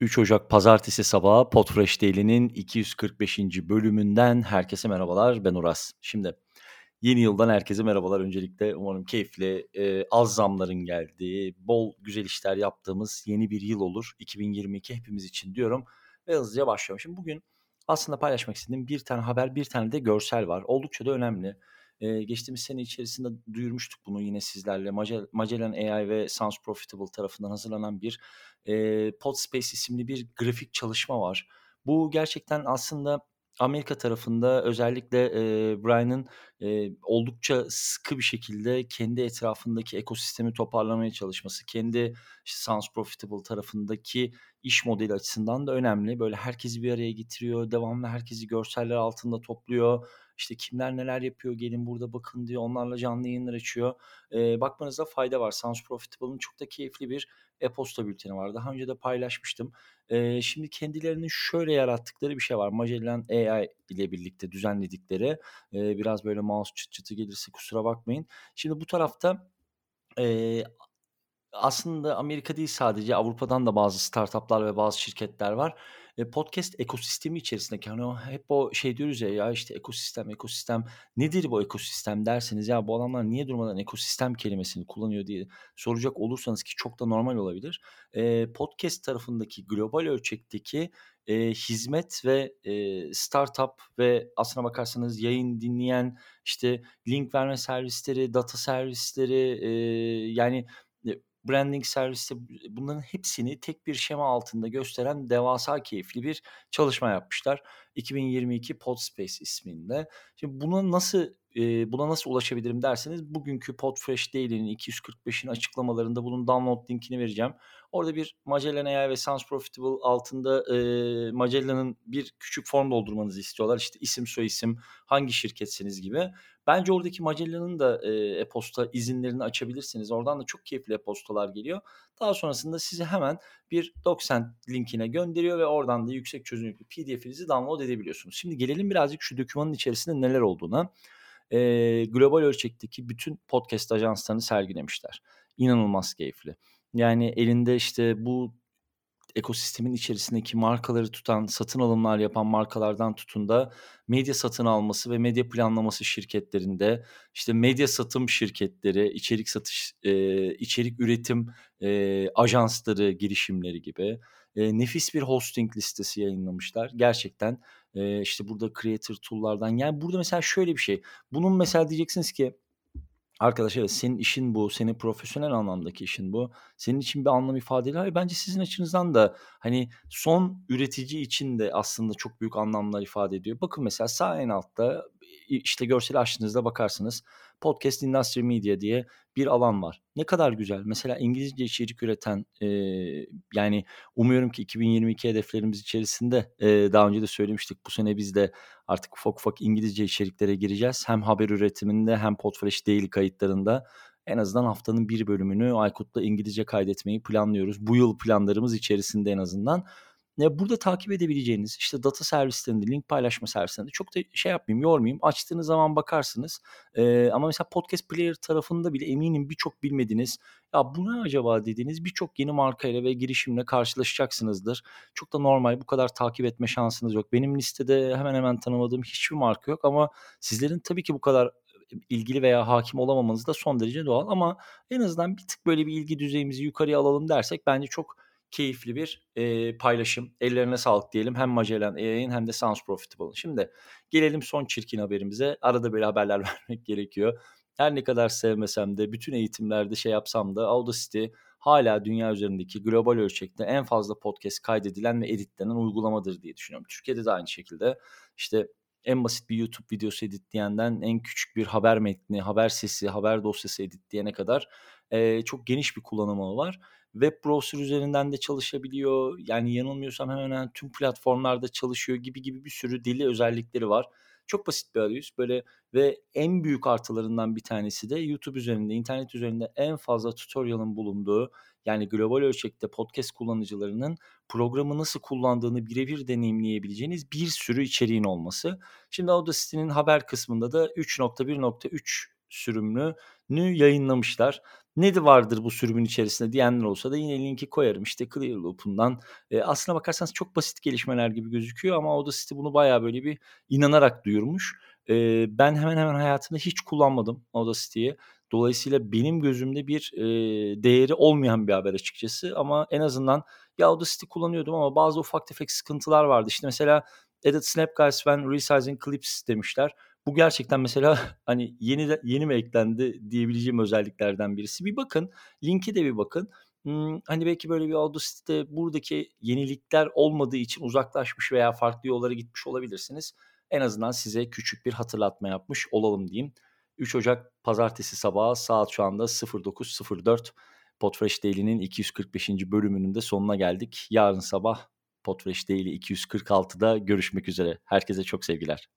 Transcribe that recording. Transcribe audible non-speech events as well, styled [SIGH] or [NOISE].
3 Ocak Pazartesi sabahı Podfresh Daily'nin 245. bölümünden herkese merhabalar. Ben Uras. Şimdi yeni yıldan herkese merhabalar. Öncelikle umarım keyifli, eee, az zamların geldiği, bol güzel işler yaptığımız yeni bir yıl olur 2022 hepimiz için diyorum ve hızlıca başlıyorum. Şimdi bugün aslında paylaşmak istediğim bir tane haber, bir tane de görsel var. Oldukça da önemli. Eee, geçtiğimiz sene içerisinde duyurmuştuk bunu yine sizlerle. Magellan AI ve Sounds Profitable tarafından hazırlanan bir, eee, Podspace isimli bir grafik çalışma var. Bu gerçekten aslında Amerika tarafında özellikle, eee, Brian'ın, eee, oldukça sıkı bir şekilde kendi etrafındaki ekosistemi toparlamaya çalışması, kendi, işte, Sounds Profitable tarafındaki iş modeli açısından da önemli. Böyle herkesi bir araya getiriyor, devamlı herkesi görseller altında topluyor. İşte kimler neler yapıyor gelin burada bakın diyor. Onlarla canlı yayınlar açıyor. Eee, bakmanızda fayda var. Sounds Profitable'ın çok da keyifli bir e-posta bülteni var. Daha önce de paylaşmıştım. Eee, şimdi kendilerinin şöyle yarattıkları bir şey var. Magellan AI ile birlikte düzenledikleri, eee, biraz böyle mouse çıt çıtı gelirse kusura bakmayın. Şimdi bu tarafta, eee, aslında Amerika değil sadece Avrupa'dan da bazı startup'lar ve bazı şirketler var. Eee, podcast ekosistemi içerisindeki hani hep o şey diyoruz ya, ya işte ekosistem, ekosistem nedir bu ekosistem derseniz ya bu adamlar niye durmadan ekosistem kelimesini kullanıyor diye soracak olursanız ki çok da normal olabilir. Eee, podcast tarafındaki global ölçekteki, eee, hizmet ve, startup ve aslına bakarsanız yayın dinleyen, işte link verme servisleri, data servisleri, eee, yani branding servisi bunların hepsini tek bir şema altında gösteren devasa keyifli bir çalışma yapmışlar. 2022 Podspace isminde. Şimdi buna nasıl buna nasıl ulaşabilirim derseniz bugünkü Podfresh Daily'nin 245'in açıklamalarında bunun download linkini vereceğim. Orada bir Magellan AI ve Sounds Profitable altında eee, Magellan'ın bir küçük form doldurmanızı istiyorlar. İşte isim soyisim hangi şirketsiniz gibi. Bence oradaki Magellan'ın da, e-posta izinlerini açabilirsiniz. Oradan da çok keyifli e-postalar geliyor. Daha sonrasında sizi hemen bir DocSend linkine gönderiyor ve oradan da yüksek çözünürlüklü PDF'inizi download edebiliyorsunuz. Şimdi gelelim birazcık şu dokümanın içerisinde neler olduğuna. Eee, global ölçekteki bütün podcast ajanslarını sergilemişler. İnanılmaz keyifli. Yani elinde işte bu ekosistemin içerisindeki markaları tutan, satın alımlar yapan markalardan tutun da medya satın alması ve medya planlaması şirketlerinde, işte medya satım şirketleri, içerik satış, eee, içerik üretim, eee, ajansları, girişimleri gibi, eee, nefis bir hosting listesi yayınlamışlar. Gerçekten, eee, işte burada Creator Tool'lardan yani burada mesela şöyle bir şey, bunun mesela diyeceksiniz ki Arkadaş evet senin işin bu, senin profesyonel anlamdaki işin bu. Senin için bir anlam ifade ediyor. Bence sizin açınızdan da hani son üretici için de aslında çok büyük anlamlar ifade ediyor. Bakın mesela sağ en altta işte görseli açtığınızda bakarsınız Podcast Industry Media diye bir alan var. Ne kadar güzel. Mesela İngilizce içerik üreten e, yani umuyorum ki 2022 hedeflerimiz içerisinde e, daha önce de söylemiştik bu sene biz de artık ufak ufak İngilizce içeriklere gireceğiz. Hem haber üretiminde hem Podfresh Daily kayıtlarında en azından haftanın bir bölümünü Aykut'la İngilizce kaydetmeyi planlıyoruz. Bu yıl planlarımız içerisinde en azından. Ya, burada takip edebileceğiniz, işte, data servislerinde, link paylaşma servislerinde çok da şey yapmayayım, yormayayım. Açtığınız zaman bakarsınız. Eee, ama mesela podcast player tarafında bile eminim birçok bilmediğiniz, "Ya, bu ne acaba?" dediğiniz birçok yeni markayla ve girişimle karşılaşacaksınızdır. Çok da normal, bu kadar takip etme şansınız yok. Benim listede hemen hemen tanımadığım hiçbir marka yok ama sizlerin tabii ki bu kadar ilgili veya hakim olamamanız da son derece doğal ama en azından bir tık böyle bir ilgi düzeyimizi yukarıya alalım dersek bence çok keyifli bir, eee, paylaşım. Ellerine sağlık diyelim hem Magellan AI'nin hem de Sounds Profitable'ın. Şimdi gelelim son çirkin haberimize. Arada böyle haberler [LAUGHS] vermek gerekiyor. Her ne kadar sevmesem de bütün eğitimlerde şey yapsam da Audacity hala dünya üzerindeki global ölçekte en fazla podcast kaydedilen ve editlenen uygulamadır diye düşünüyorum. Türkiye'de de aynı şekilde. İşte en basit bir YouTube videosu editleyenden en küçük bir haber metni, haber sesi, haber dosyası editleyene kadar eee, çok geniş bir kullanım var. Web browser üzerinden de çalışabiliyor. Yani yanılmıyorsam hemen hemen tüm platformlarda çalışıyor gibi gibi bir sürü dili özellikleri var. Çok basit bir arayüz böyle ve en büyük artılarından bir tanesi de YouTube üzerinde, internet üzerinde en fazla tutorial'ın bulunduğu yani global ölçekte podcast kullanıcılarının programı nasıl kullandığını birebir deneyimleyebileceğiniz bir sürü içeriğin olması. Şimdi Audacity'nin haber kısmında da 3.1.3 sürümünü yayınlamışlar. "Ne vardır bu sürümün içerisinde?" diyenler olsa da yine linki koyarım. İşte Clearloop'undan. Eee, aslına bakarsanız çok basit gelişmeler gibi gözüküyor ama Audacity bunu bayağı böyle bir inanarak duyurmuş. Eee, ben hemen hemen hayatımda hiç kullanmadım Audacity'yi. Dolayısıyla benim gözümde bir, eee, değeri olmayan bir haber açıkçası ama en azından ya Audacity kullanıyordum ama bazı ufak tefek sıkıntılar vardı. İşte mesela "Added Snap Guides when resizing clips" demişler. Bu gerçekten mesela [LAUGHS] hani yeni de yeni mi eklendi diyebileceğim özelliklerden birisi. Bir bakın, linke de bir bakın. Imm, hani belki böyle bir Audacity'de buradaki yenilikler olmadığı için uzaklaşmış veya farklı yollara gitmiş olabilirsiniz. En azından size küçük bir hatırlatma yapmış olalım diyeyim. 3 Ocak Pazartesi sabahı saat şu anda 09.04. Podfresh Daily'nin 245. bölümünün de sonuna geldik. Yarın sabah Podfresh Daily 246'da görüşmek üzere. Herkese çok sevgiler.